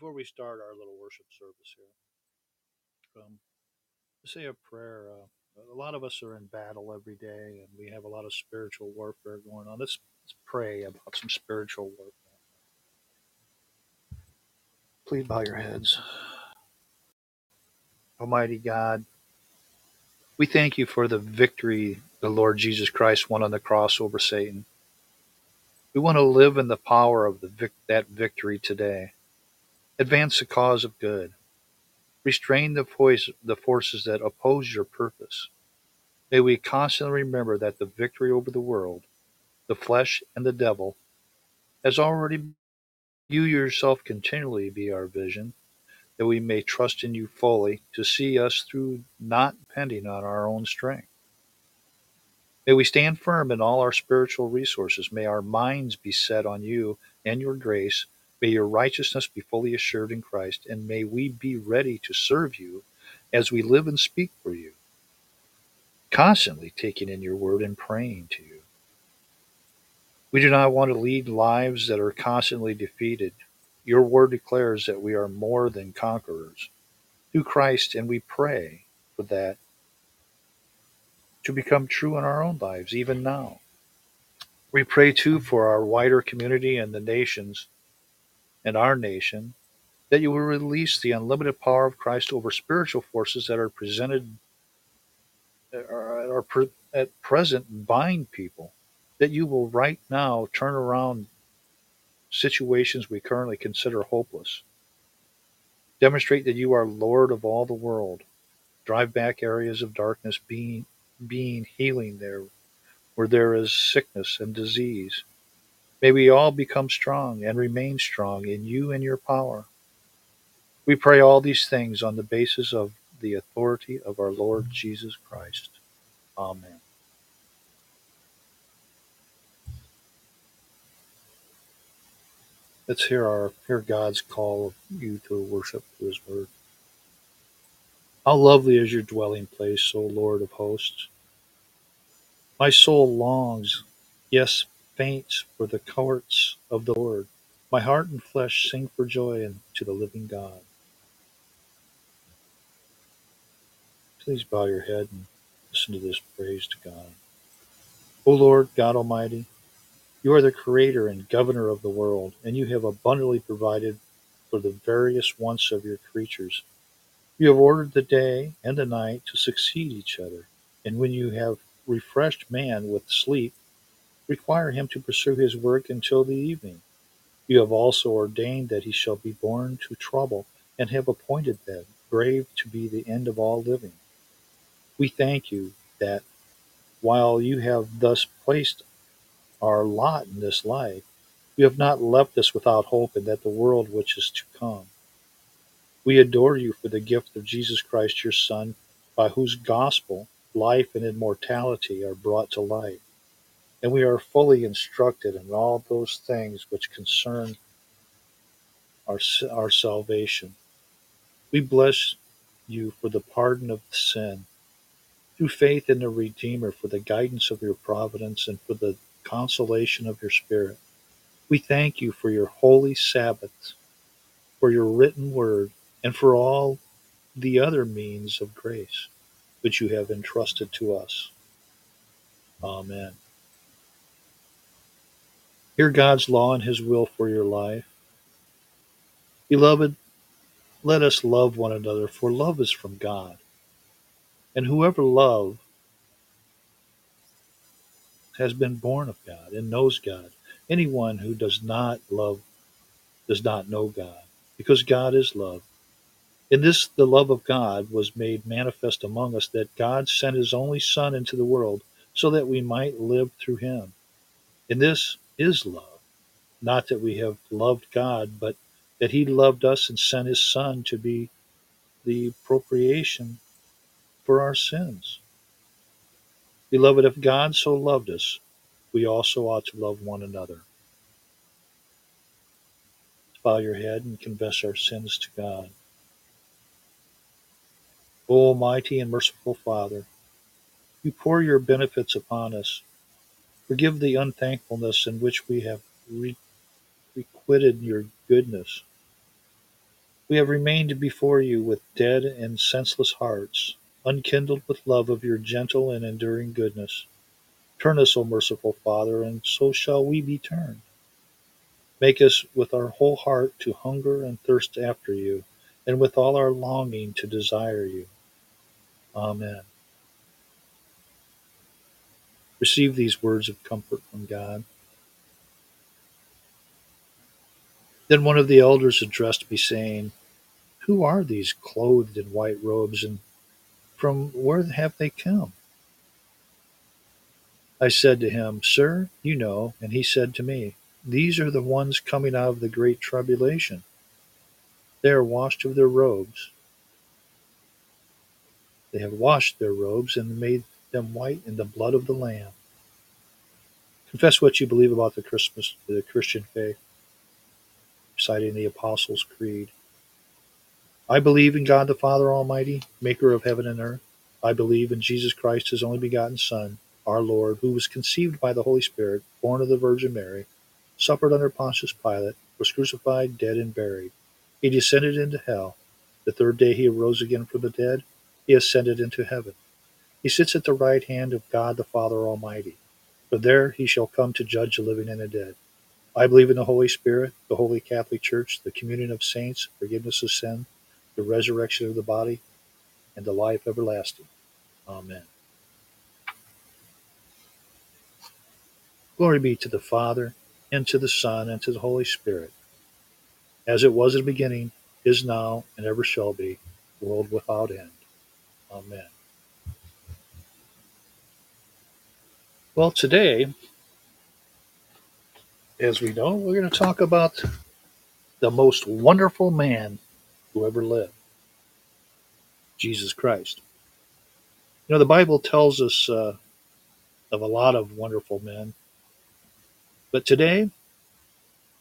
Before we start our little worship service here, um, say a prayer. Uh, a lot of us are in battle every day, and we have a lot of spiritual warfare going on. Let's, let's pray about some spiritual warfare. Please bow your heads. Almighty God, we thank you for the victory the Lord Jesus Christ won on the cross over Satan. We want to live in the power of the that victory today. Advance the cause of good. Restrain the, voice, the forces that oppose your purpose. May we constantly remember that the victory over the world, the flesh, and the devil has already you yourself continually be our vision that we may trust in you fully to see us through, not depending on our own strength. May we stand firm in all our spiritual resources. May our minds be set on you and your grace. May your righteousness be fully assured in Christ, and may we be ready to serve you as we live and speak for you, constantly taking in your word and praying to you. We do not want to lead lives that are constantly defeated. Your word declares that we are more than conquerors through Christ, and we pray for that to become true in our own lives, even now. We pray too for our wider community and the nations and our nation that you will release the unlimited power of Christ over spiritual forces that are presented are, are at present bind people that you will right now turn around situations we currently consider hopeless. Demonstrate that you are Lord of all the world. Drive back areas of darkness, being, being healing there where there is sickness and disease. May we all become strong and remain strong in you and your power. We pray all these things on the basis of the authority of our Lord Jesus Christ. Amen. Let's hear our hear God's call of you to worship to his word. How lovely is your dwelling place, O Lord of hosts. My soul longs, yes, faints for the courts of the Lord. My heart and flesh sing for joy to the living God. Please bow your head and listen to this praise to God. O Lord God Almighty, you are the creator and governor of the world, and you have abundantly provided for the various wants of your creatures. You have ordered the day and the night to succeed each other, and when you have refreshed man with sleep, require him to pursue his work until the evening. You have also ordained that he shall be born to trouble, and have appointed that grave to be the end of all living. We thank you that while you have thus placed our lot in this life, you have not left us without hope in that the world which is to come. We adore you for the gift of Jesus Christ, your Son, by whose gospel life and immortality are brought to light. And we are fully instructed in all those things which concern our, our salvation. We bless you for the pardon of sin, through faith in the Redeemer, for the guidance of your providence, and for the consolation of your Spirit. We thank you for your holy Sabbath, for your written word, and for all the other means of grace which you have entrusted to us. Amen. Hear God's law and his will for your life. Beloved, let us love one another, for love is from God. And whoever love has been born of God and knows God. Anyone who does not love does not know God, because God is love. In this, the love of God was made manifest among us, that God sent his only Son into the world so that we might live through him. In this is love, not that we have loved God, but that he loved us and sent his Son to be the propitiation for our sins. Beloved, if God so loved us, we also ought to love one another. Bow your head and confess our sins to God. O Almighty and merciful Father, you pour your benefits upon us. Forgive the unthankfulness in which we have re- requited your goodness. We have remained before you with dead and senseless hearts, unkindled with love of your gentle and enduring goodness. Turn us, O merciful Father, and so shall we be turned. Make us with our whole heart to hunger and thirst after you, and with all our longing to desire you. Amen. Receive these words of comfort from God. Then one of the elders addressed me, saying, Who are these clothed in white robes, and from where have they come? I said to him, Sir, you know. And he said to me, These are the ones coming out of the great tribulation. They are washed of their robes. They have washed their robes and made them white in the blood of the Lamb. Confess what you believe about the Christmas, the Christian faith, reciting the Apostles' Creed. I believe in God the Father Almighty, maker of heaven and earth. I believe in Jesus Christ, his only begotten Son, our Lord, who was conceived by the Holy Spirit, born of the Virgin Mary, suffered under Pontius Pilate, was crucified, dead, and buried. He descended into hell. The third day he arose again from the dead. He ascended into heaven. He sits at the right hand of God the Father Almighty. For there he shall come to judge the living and the dead. I believe in the Holy Spirit, the Holy Catholic Church, the communion of saints, forgiveness of sin, the resurrection of the body, and the life everlasting. Amen. Glory be to the Father, and to the Son, and to the Holy Spirit, as it was in the beginning, is now, and ever shall be, world without end. Amen. Well, today, as we know, we're going to talk about the most wonderful man who ever lived Jesus Christ. You know, the Bible tells us uh, of a lot of wonderful men, but today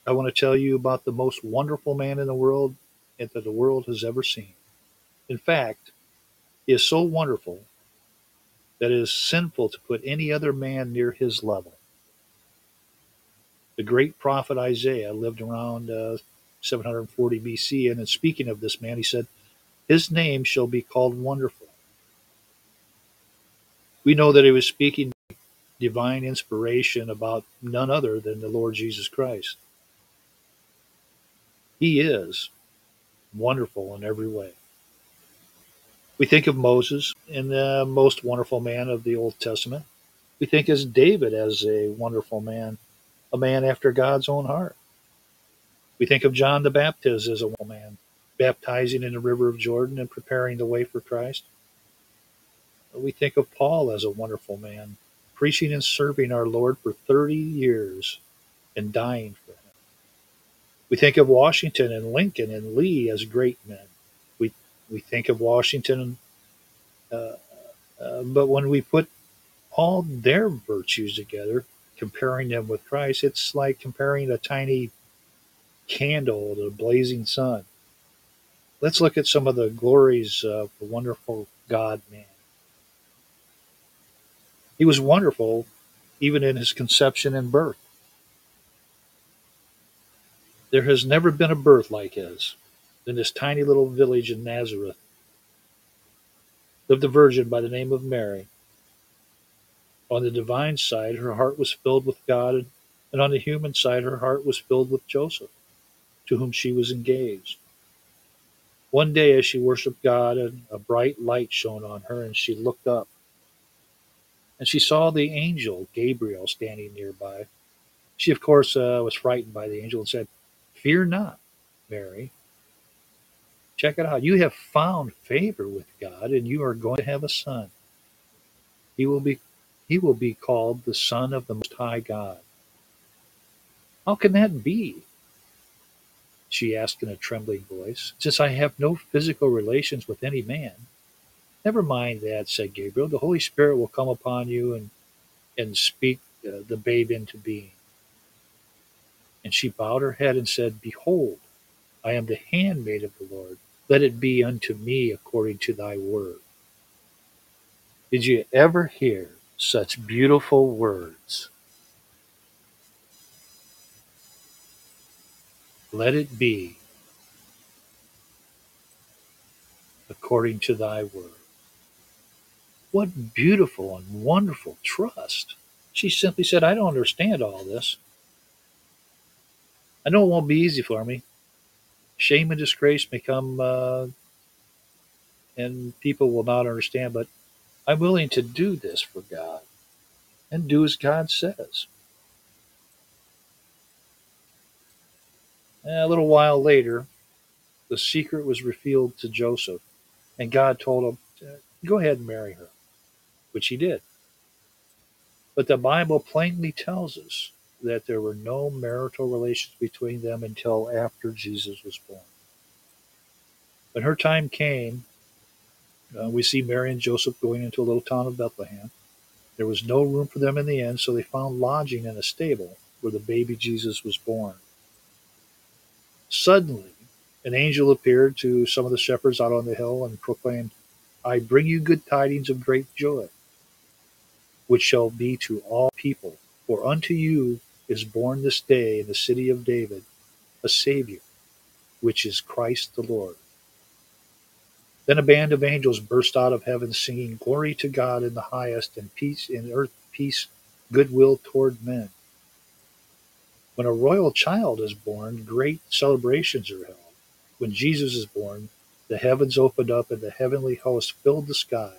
I want to tell you about the most wonderful man in the world that the world has ever seen. In fact, he is so wonderful that it is sinful to put any other man near his level. The great prophet Isaiah lived around uh, 740 BC, and in speaking of this man, he said, His name shall be called Wonderful. We know that he was speaking divine inspiration about none other than the Lord Jesus Christ. He is wonderful in every way. We think of Moses and the most wonderful man of the Old Testament. We think of David as a wonderful man, a man after God's own heart. We think of John the Baptist as a man, baptizing in the river of Jordan and preparing the way for Christ. We think of Paul as a wonderful man, preaching and serving our Lord for 30 years and dying for him. We think of Washington and Lincoln and Lee as great men we think of Washington, uh, uh, but when we put all their virtues together, comparing them with Christ, it's like comparing a tiny candle to a blazing sun. Let's look at some of the glories of the wonderful God man. He was wonderful even in his conception and birth. There has never been a birth like his in this tiny little village in Nazareth lived a virgin by the name of Mary. On the divine side, her heart was filled with God, and on the human side, her heart was filled with Joseph, to whom she was engaged. One day, as she worshiped God, a bright light shone on her, and she looked up. And she saw the angel Gabriel standing nearby. She, of course, uh, was frightened by the angel and said, Fear not, Mary, Check it out. You have found favor with God and you are going to have a son. He will be he will be called the son of the most high God. How can that be? She asked in a trembling voice, since I have no physical relations with any man. Never mind that, said Gabriel. The Holy Spirit will come upon you and, and speak uh, the babe into being. And she bowed her head and said, Behold, I am the handmaid of the Lord. Let it be unto me according to thy word. Did you ever hear such beautiful words? Let it be according to thy word. What beautiful and wonderful trust. She simply said, I don't understand all this. I know it won't be easy for me. Shame and disgrace may come, uh, and people will not understand, but I'm willing to do this for God and do as God says. And a little while later, the secret was revealed to Joseph, and God told him, Go ahead and marry her, which he did. But the Bible plainly tells us that there were no marital relations between them until after Jesus was born. When her time came, uh, we see Mary and Joseph going into a little town of Bethlehem. There was no room for them in the inn, so they found lodging in a stable where the baby Jesus was born. Suddenly, an angel appeared to some of the shepherds out on the hill and proclaimed, I bring you good tidings of great joy, which shall be to all people. For unto you is born this day in the city of David a Savior, which is Christ the Lord. Then a band of angels burst out of heaven, singing, Glory to God in the highest, and peace in earth, peace, goodwill toward men. When a royal child is born, great celebrations are held. When Jesus is born, the heavens opened up, and the heavenly host filled the sky,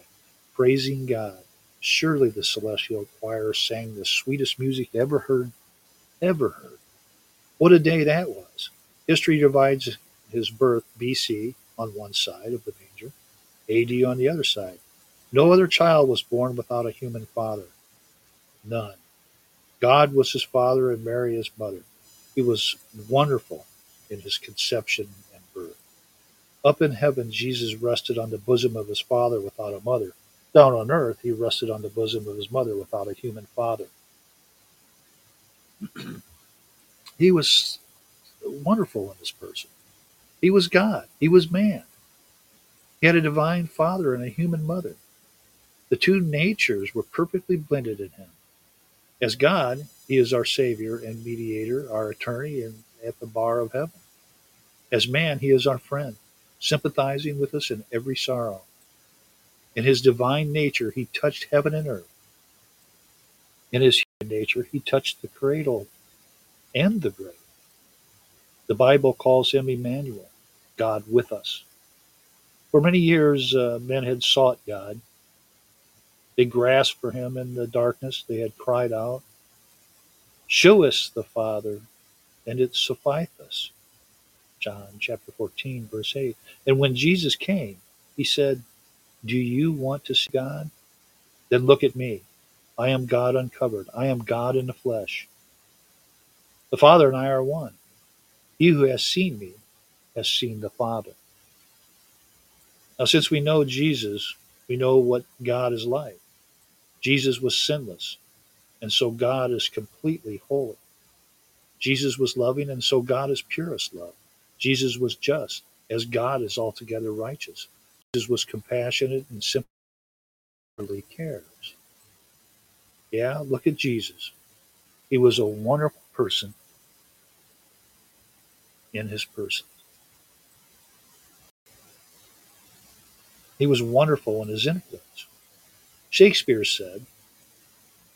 praising God. Surely the celestial choir sang the sweetest music ever heard, ever heard. What a day that was! History divides his birth BC on one side of the manger, AD on the other side. No other child was born without a human father. None. God was his father and Mary his mother. He was wonderful in his conception and birth. Up in heaven, Jesus rested on the bosom of his father without a mother. Down on earth, he rested on the bosom of his mother without a human father. he was wonderful in this person. He was God. He was man. He had a divine father and a human mother. The two natures were perfectly blended in him. As God, he is our Savior and mediator, our attorney and at the bar of heaven. As man, he is our friend, sympathizing with us in every sorrow. In his divine nature, he touched heaven and earth. In his human nature, he touched the cradle and the grave. The Bible calls him Emmanuel, God with us. For many years, uh, men had sought God. They grasped for him in the darkness. They had cried out, Show us the Father, and it sufficeth us. John chapter 14, verse 8. And when Jesus came, he said, Do you want to see God? Then look at me. I am God uncovered. I am God in the flesh. The Father and I are one. He who has seen me has seen the Father. Now, since we know Jesus, we know what God is like. Jesus was sinless, and so God is completely holy. Jesus was loving, and so God is purest love. Jesus was just, as God is altogether righteous. Jesus was compassionate and simply cares. Yeah, look at Jesus. He was a wonderful person in his person. He was wonderful in his influence. Shakespeare said,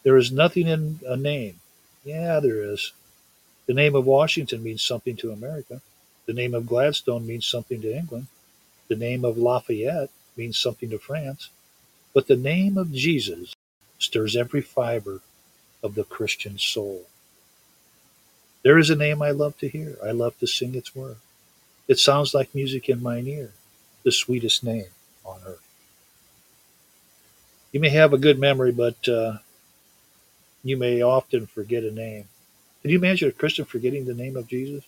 There is nothing in a name. Yeah, there is. The name of Washington means something to America. The name of Gladstone means something to England. The name of Lafayette means something to France. But the name of Jesus stirs every fiber of the Christian soul. There is a name I love to hear. I love to sing its word. It sounds like music in mine ear, the sweetest name on earth. You may have a good memory, but uh, you may often forget a name. Can you imagine a Christian forgetting the name of Jesus?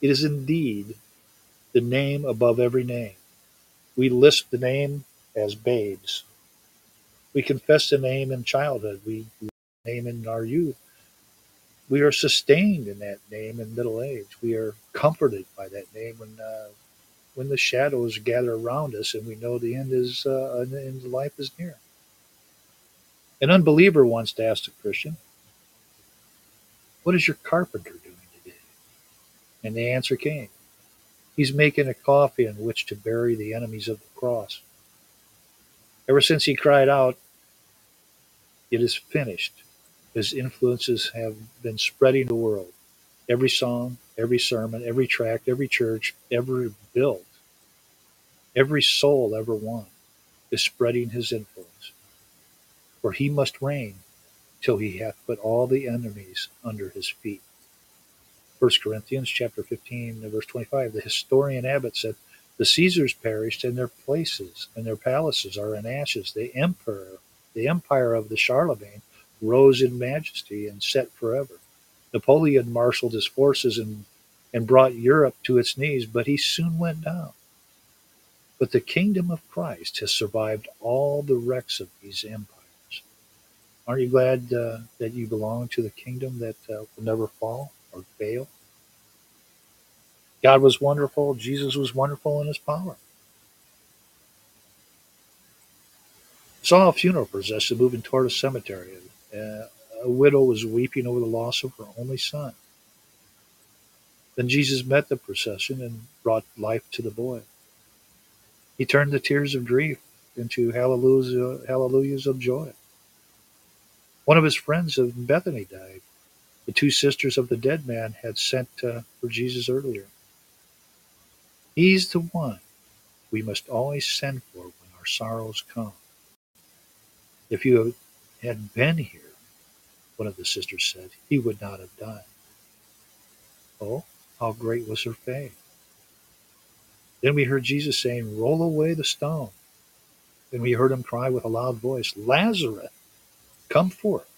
It is indeed the name above every name. We lisp the name as babes. We confess the name in childhood. We name in our youth. We are sustained in that name in middle age. We are comforted by that name when uh, when the shadows gather around us and we know the end is uh, the life is near. An unbeliever once asked a Christian, "What is your carpenter doing today?" And the answer came, He's making a coffin in which to bury the enemies of the cross. Ever since he cried out, It is finished, his influences have been spreading the world. Every song, every sermon, every tract, every church ever built, every soul ever won is spreading his influence. For he must reign till he hath put all the enemies under his feet. 1 Corinthians chapter 15 verse 25 the historian Abbot said the Caesars perished and their places and their palaces are in ashes. The emperor the empire of the Charlemagne rose in majesty and set forever. Napoleon marshaled his forces and and brought Europe to its knees but he soon went down. But the kingdom of Christ has survived all the wrecks of these empires. Aren't you glad uh, that you belong to the kingdom that uh, will never fall or fail? God was wonderful. Jesus was wonderful in his power. Saw a funeral procession moving toward a cemetery. Uh, a widow was weeping over the loss of her only son. Then Jesus met the procession and brought life to the boy. He turned the tears of grief into hallelujahs, of joy. One of his friends of Bethany died. The two sisters of the dead man had sent uh, for Jesus earlier. He's the one we must always send for when our sorrows come. If you had been here, one of the sisters said, he would not have died. Oh, how great was her faith. Then we heard Jesus saying, Roll away the stone. Then we heard him cry with a loud voice, Lazarus, come forth.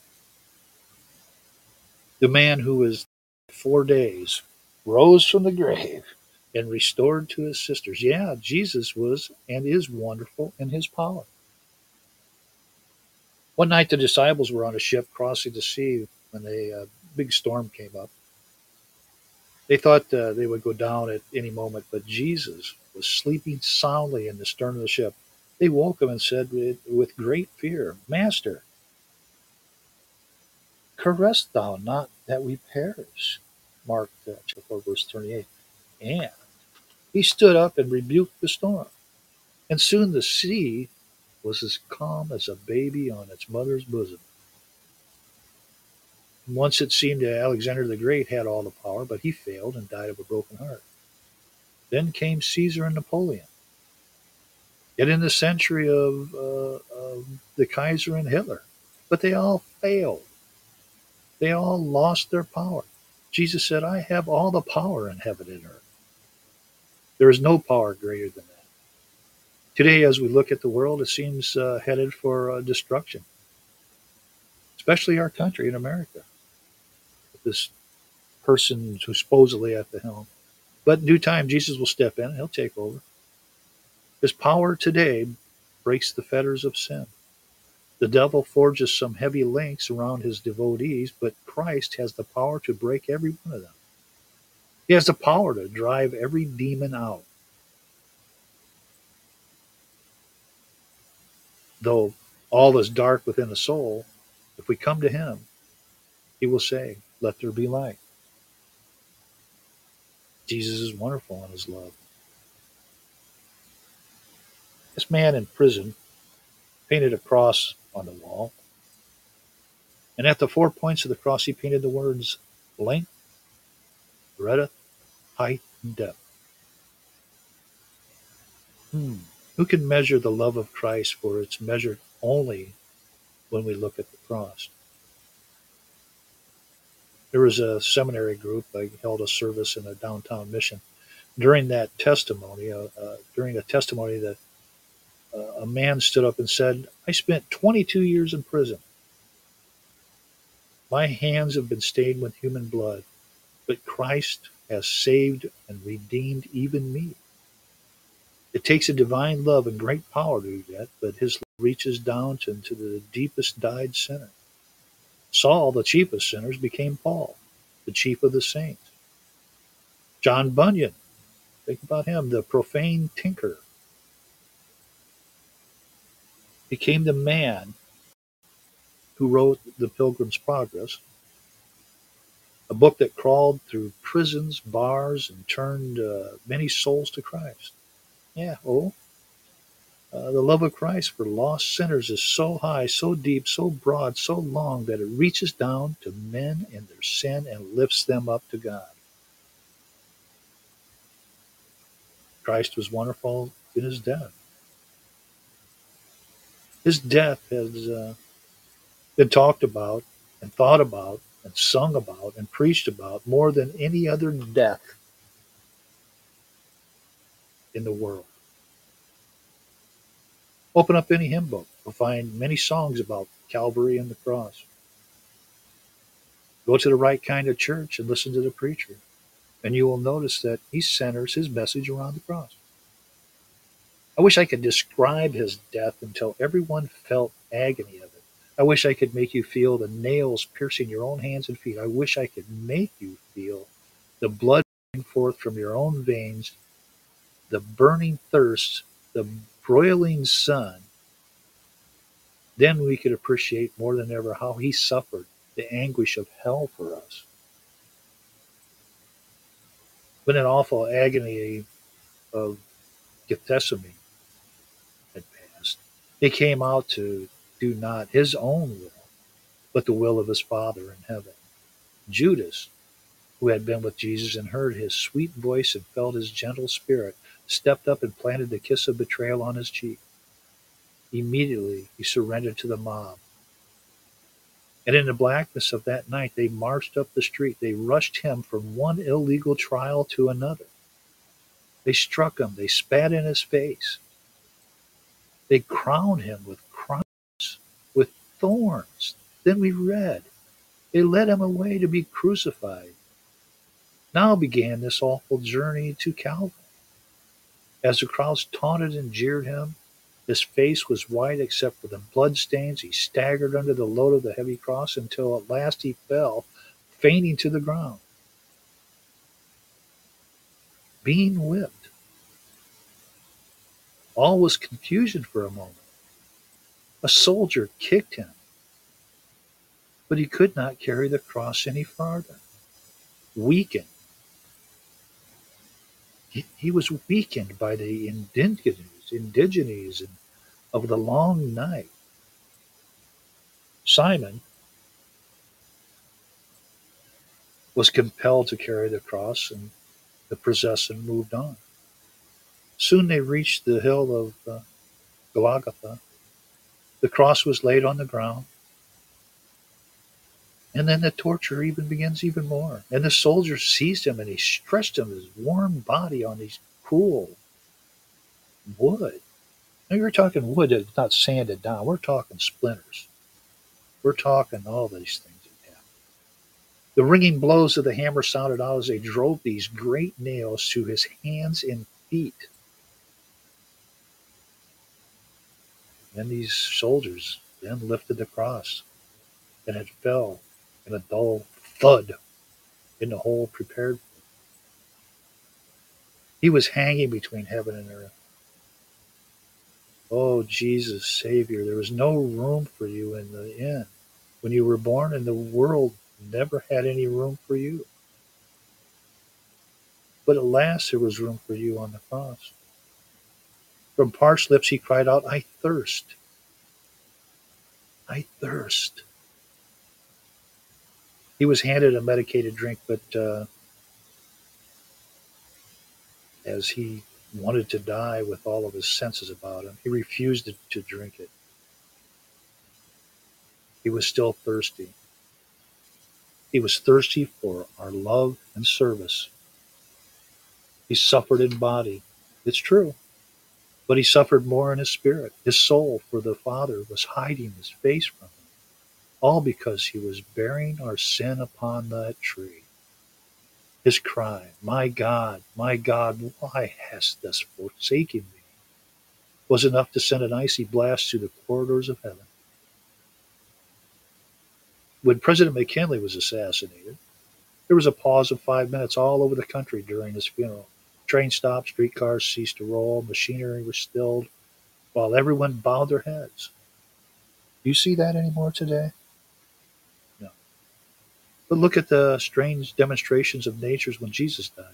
The man who was four days rose from the grave and restored to his sisters. Yeah, Jesus was and is wonderful in his power. One night, the disciples were on a ship crossing the sea when a uh, big storm came up. They thought uh, they would go down at any moment, but Jesus was sleeping soundly in the stern of the ship. They woke him and said with great fear, Master, carest thou not that we perish? Mark uh, chapter 4, verse 38. And he stood up and rebuked the storm. And soon the sea was as calm as a baby on its mother's bosom. Once it seemed that Alexander the Great had all the power, but he failed and died of a broken heart. Then came Caesar and Napoleon. Yet in the century of, uh, of the Kaiser and Hitler, but they all failed. They all lost their power. Jesus said, I have all the power in heaven and earth. There is no power greater than that. Today, as we look at the world, it seems uh, headed for uh, destruction, especially our country in America. This person who's supposedly at the helm. But in due time, Jesus will step in and he'll take over. His power today breaks the fetters of sin. The devil forges some heavy links around his devotees, but Christ has the power to break every one of them. He has the power to drive every demon out. Though all is dark within the soul, if we come to him, he will say, Let there be light. Jesus is wonderful in his love. This man in prison painted a cross on the wall. And at the four points of the cross, he painted the words length, breadth, height, and depth. Hmm. Who can measure the love of Christ, for it's measured only when we look at the cross? There was a seminary group. I held a service in a downtown mission. During that testimony, uh, uh, during a testimony that a man stood up and said, I spent 22 years in prison. My hands have been stained with human blood, but Christ has saved and redeemed even me. It takes a divine love and great power to do that, but his love reaches down to, into the deepest dyed sinner. Saul, the chief of sinners, became Paul, the chief of the saints. John Bunyan, think about him, the profane tinker, became the man who wrote The Pilgrim's Progress, a book that crawled through prisons, bars, and turned uh, many souls to Christ. Yeah, oh, uh, the love of Christ for lost sinners is so high, so deep, so broad, so long that it reaches down to men in their sin and lifts them up to God. Christ was wonderful in his death. His death has uh, been talked about and thought about and sung about and preached about more than any other death in the world. Open up any hymn book. You'll find many songs about Calvary and the cross. Go to the right kind of church and listen to the preacher, and you will notice that he centers his message around the cross. I wish I could describe his death until everyone felt agony of. I wish I could make you feel the nails piercing your own hands and feet. I wish I could make you feel the blood pouring forth from your own veins, the burning thirst, the broiling sun, then we could appreciate more than ever how he suffered the anguish of hell for us. When an awful agony of Gethsemane had passed, he came out to do not his own will, but the will of his Father in heaven. Judas, who had been with Jesus and heard his sweet voice and felt his gentle spirit, stepped up and planted the kiss of betrayal on his cheek. Immediately he surrendered to the mob. And in the blackness of that night, they marched up the street. They rushed him from one illegal trial to another. They struck him. They spat in his face. They crowned him with crowns, thorns. Then we read, they led him away to be crucified. Now began this awful journey to Calvary. As the crowds taunted and jeered him, his face was white except for the blood stains. He staggered under the load of the heavy cross until at last he fell, fainting to the ground. Being whipped. All was confusion for a moment. A soldier kicked him, but he could not carry the cross any farther. Weakened, he, he was weakened by the indignities, of the long night. Simon was compelled to carry the cross, and the procession moved on. Soon they reached the hill of uh, Golgotha. The cross was laid on the ground. And then the torture even begins even more. And the soldier seized him and he stretched him his warm body on these cool wood. Now you're talking wood that's not sanded down. We're talking splinters. We're talking all these things that happened. The ringing blows of the hammer sounded out as they drove these great nails through his hands and feet. And these soldiers then lifted the cross, and it fell in a dull thud in the hole prepared. He was hanging between heaven and earth. Oh, Jesus, Savior, there was no room for you in the inn. When you were born, and the world never had any room for you. But at last there was room for you on the cross. From parched lips he cried out, I thirst. I thirst. He was handed a medicated drink, but uh, as he wanted to die with all of his senses about him, he refused to, to drink it. He was still thirsty. He was thirsty for our love and service. He suffered in body. It's true. But he suffered more in his spirit. His soul for the Father was hiding his face from him all because he was bearing our sin upon that tree. His cry, My God, my God, why hast thou forsaken me? was enough to send an icy blast through the corridors of heaven. When President McKinley was assassinated, there was a pause of five minutes all over the country during his funeral. Train stopped, streetcars ceased to roll, machinery was stilled, while everyone bowed their heads. Do you see that anymore today? No. But look at the strange demonstrations of natures when Jesus died.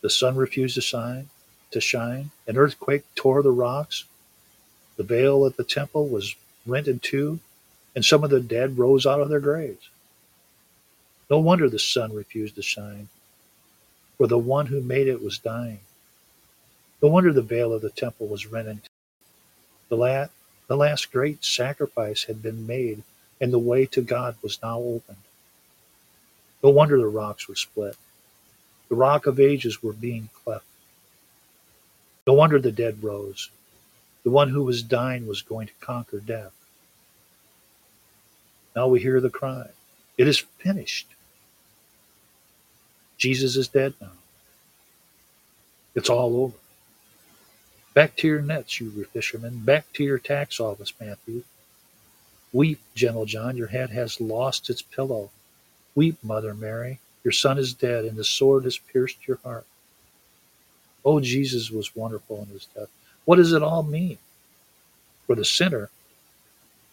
The sun refused to shine, to shine. An earthquake tore the rocks. The veil at the temple was rent in two, and some of the dead rose out of their graves. No wonder the sun refused to shine, for the one who made it was dying. No wonder the veil of the temple was rent in two. The last, the last great sacrifice had been made, and the way to God was now opened. No wonder the rocks were split. The rock of ages were being cleft. No wonder the dead rose. The one who was dying was going to conquer death. Now we hear the cry It is finished. Jesus is dead now. It's all over. Back to your nets, you fishermen. Back to your tax office, Matthew. Weep, gentle John, your head has lost its pillow. Weep, Mother Mary, your son is dead, and the sword has pierced your heart. Oh, Jesus was wonderful in his death. What does it all mean? For the sinner,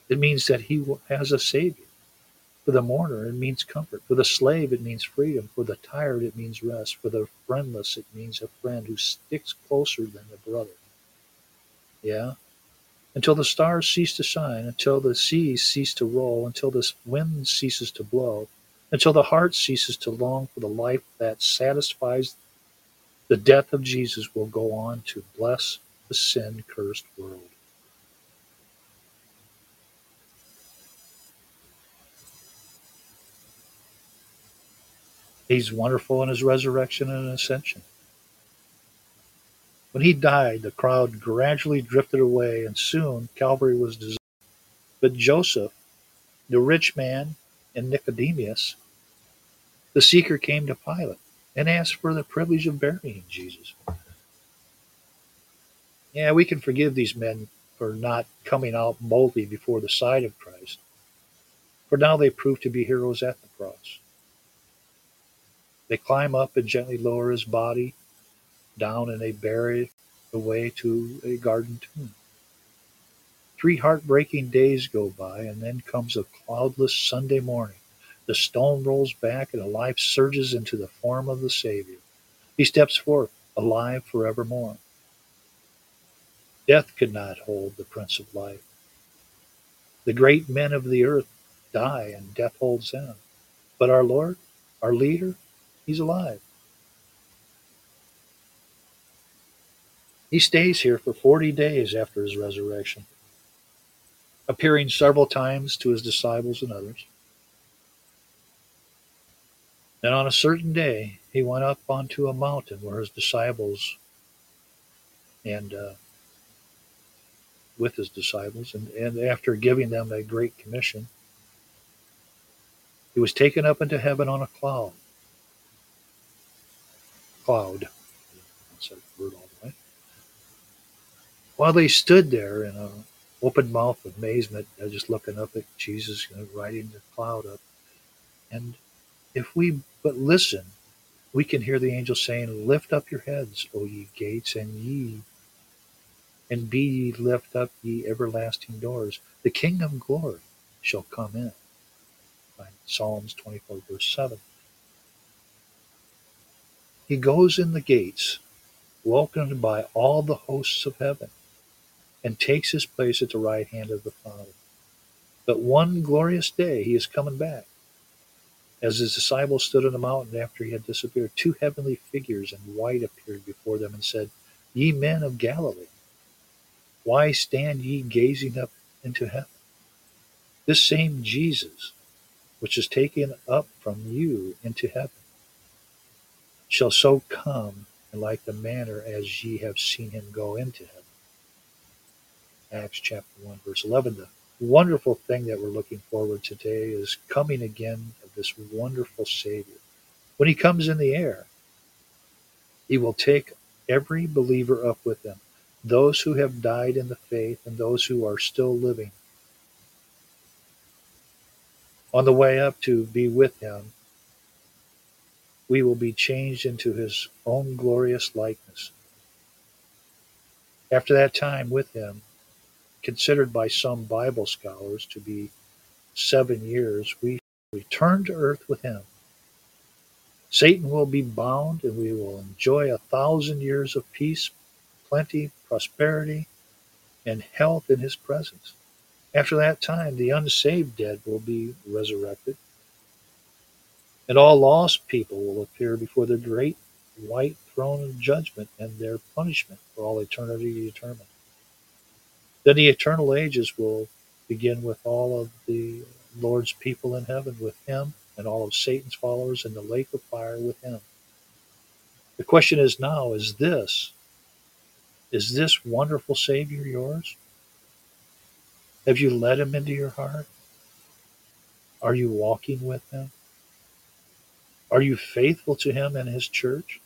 it means that he has a Savior. For the mourner, it means comfort. For the slave, it means freedom. For the tired, it means rest. For the friendless, it means a friend who sticks closer than a brother. Yeah? Until the stars cease to shine, until the seas cease to roll, until the wind ceases to blow, until the heart ceases to long for the life that satisfies the death of Jesus will go on to bless the sin cursed world. He's wonderful in his resurrection and ascension. When he died, the crowd gradually drifted away, and soon Calvary was deserted. But Joseph, the rich man, and Nicodemus, the seeker came to Pilate and asked for the privilege of burying Jesus. Yeah, we can forgive these men for not coming out boldly before the side of Christ, for now they prove to be heroes at the cross. They climb up and gently lower his body down and they bear it away to a garden tomb. Three heartbreaking days go by, and then comes a cloudless Sunday morning. The stone rolls back, and a life surges into the form of the Savior. He steps forth, alive forevermore. Death could not hold the Prince of Life. The great men of the earth die, and death holds them. But our Lord, our leader, He's alive. He stays here for 40 days after his resurrection, appearing several times to his disciples and others. And on a certain day, he went up onto a mountain where his disciples and uh, with his disciples, and, and after giving them a great commission, he was taken up into heaven on a cloud cloud. A word all the way. While they stood there in a open mouth amazement, just looking up at Jesus, you know, riding the cloud up. And if we but listen, we can hear the angel saying, Lift up your heads, O ye gates, and ye and be ye lift up ye everlasting doors. The King of glory shall come in. Psalms 24, verse 7. He goes in the gates, welcomed by all the hosts of heaven, and takes his place at the right hand of the Father. But one glorious day he is coming back. As his disciples stood on the mountain after he had disappeared, two heavenly figures in white appeared before them and said, Ye men of Galilee, why stand ye gazing up into heaven? This same Jesus, which is taken up from you into heaven, shall so come in like the manner as ye have seen him go into heaven. Acts chapter 1, verse 11. The wonderful thing that we're looking forward to today is coming again of this wonderful Savior. When he comes in the air, he will take every believer up with him, those who have died in the faith and those who are still living. On the way up to be with him, we will be changed into his own glorious likeness. After that time with him, considered by some Bible scholars to be seven years, we return to earth with him. Satan will be bound, and we will enjoy a thousand years of peace, plenty, prosperity, and health in his presence. After that time, the unsaved dead will be resurrected, and all lost people will appear before the great white throne of judgment and their punishment for all eternity determined. Then the eternal ages will begin with all of the Lord's people in heaven with him and all of Satan's followers in the lake of fire with him. The question is now is this is this wonderful Savior yours? Have you let him into your heart? Are you walking with him? Are you faithful to him and his church?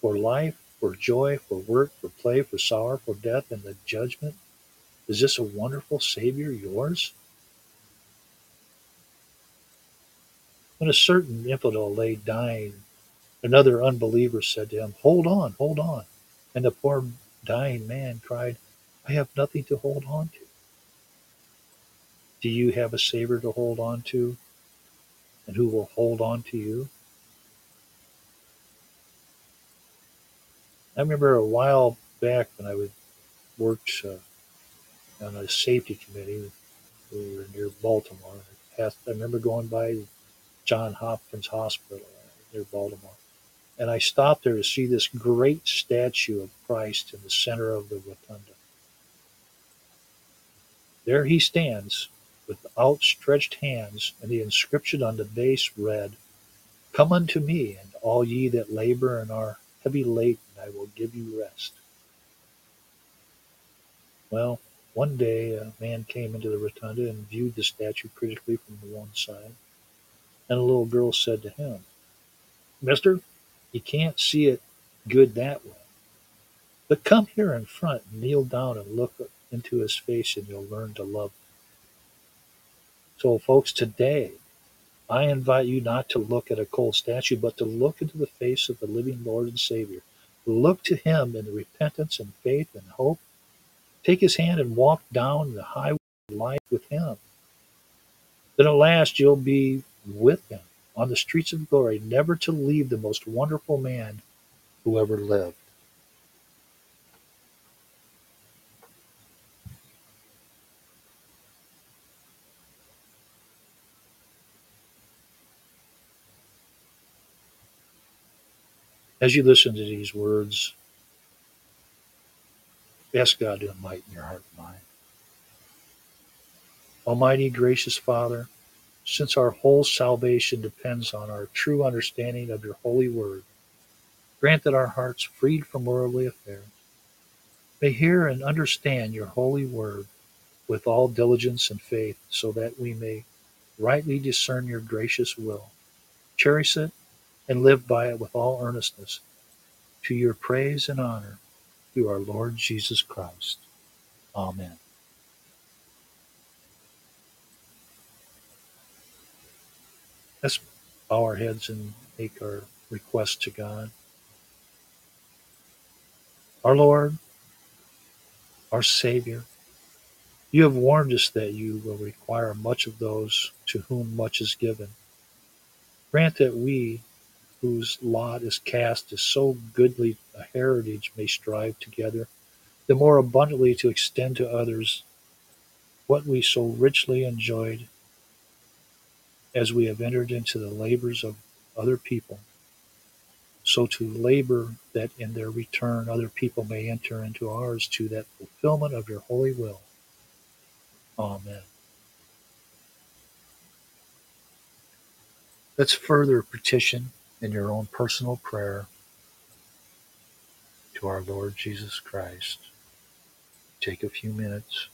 For life, for joy, for work, for play, for sorrow, for death, and the judgment? Is this a wonderful Savior yours? When a certain infidel lay dying, another unbeliever said to him, Hold on, hold on. And the poor dying man cried, I have nothing to hold on to. Do you have a Savior to hold on to? And who will hold on to you? I remember a while back when I would worked uh, on a safety committee. We were near Baltimore. I remember going by John Hopkins Hospital near Baltimore. And I stopped there to see this great statue of Christ in the center of the rotunda. There he stands with outstretched hands, and the inscription on the base read, Come unto me, and all ye that labor and are heavy laden, I will give you rest. Well, one day a man came into the rotunda and viewed the statue critically from the one side and a little girl said to him, Mister, you can't see it good that way. But come here in front and kneel down and look into his face and you'll learn to love. So, folks, today I invite you not to look at a cold statue, but to look into the face of the living Lord and Savior. Look to him in repentance and faith and hope. Take his hand and walk down the highway of life with him. Then at last you'll be with him on the streets of glory, never to leave the most wonderful man who ever lived. As you listen to these words, ask God to enlighten your heart and mind. Almighty, gracious Father, since our whole salvation depends on our true understanding of your holy word. Grant that our hearts, freed from worldly affairs, may hear and understand your holy word with all diligence and faith, so that we may rightly discern your gracious will, cherish it, and live by it with all earnestness, to your praise and honor, through our Lord Jesus Christ. Amen. Let's bow our heads and make our request to God. Our Lord, our Savior, you have warned us that you will require much of those to whom much is given. Grant that we, whose lot is cast as so goodly a heritage, may strive together the more abundantly to extend to others what we so richly enjoyed as we have entered into the labors of other people, so to labor that in their return other people may enter into ours to that fulfillment of your holy will. Amen. Let's further petition in your own personal prayer to our Lord Jesus Christ. Take a few minutes.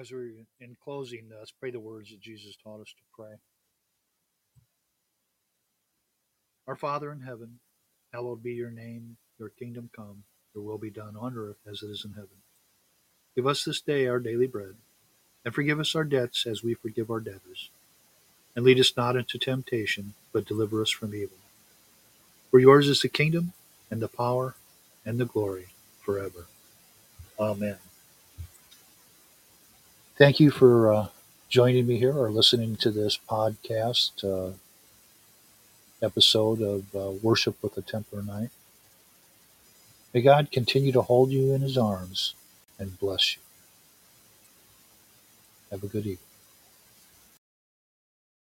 As we're in closing, uh, let's pray the words that Jesus taught us to pray. Our Father in heaven, hallowed be your name, your kingdom come, your will be done on earth as it is in heaven. Give us this day our daily bread, and forgive us our debts as we forgive our debtors. And lead us not into temptation, but deliver us from evil. For yours is the kingdom, and the power, and the glory forever. Amen. Thank you for uh, joining me here or listening to this podcast uh, episode of uh, Worship with the Templar Knight. May God continue to hold you in his arms and bless you. Have a good evening.